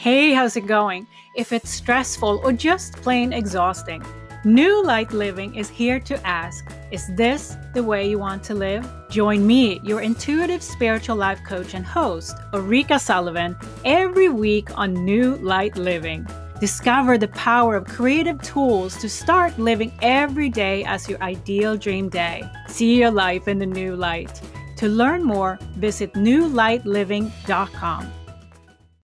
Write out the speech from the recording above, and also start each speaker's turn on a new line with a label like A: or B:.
A: Hey, how's it going? If it's stressful or just plain exhausting, New Light Living is here to ask Is this the way you want to live? Join me, your intuitive spiritual life coach and host, Ulrika Sullivan, every week on New Light Living. Discover the power of creative tools to start living every day as your ideal dream day. See your life in the new light. To learn more, visit newlightliving.com.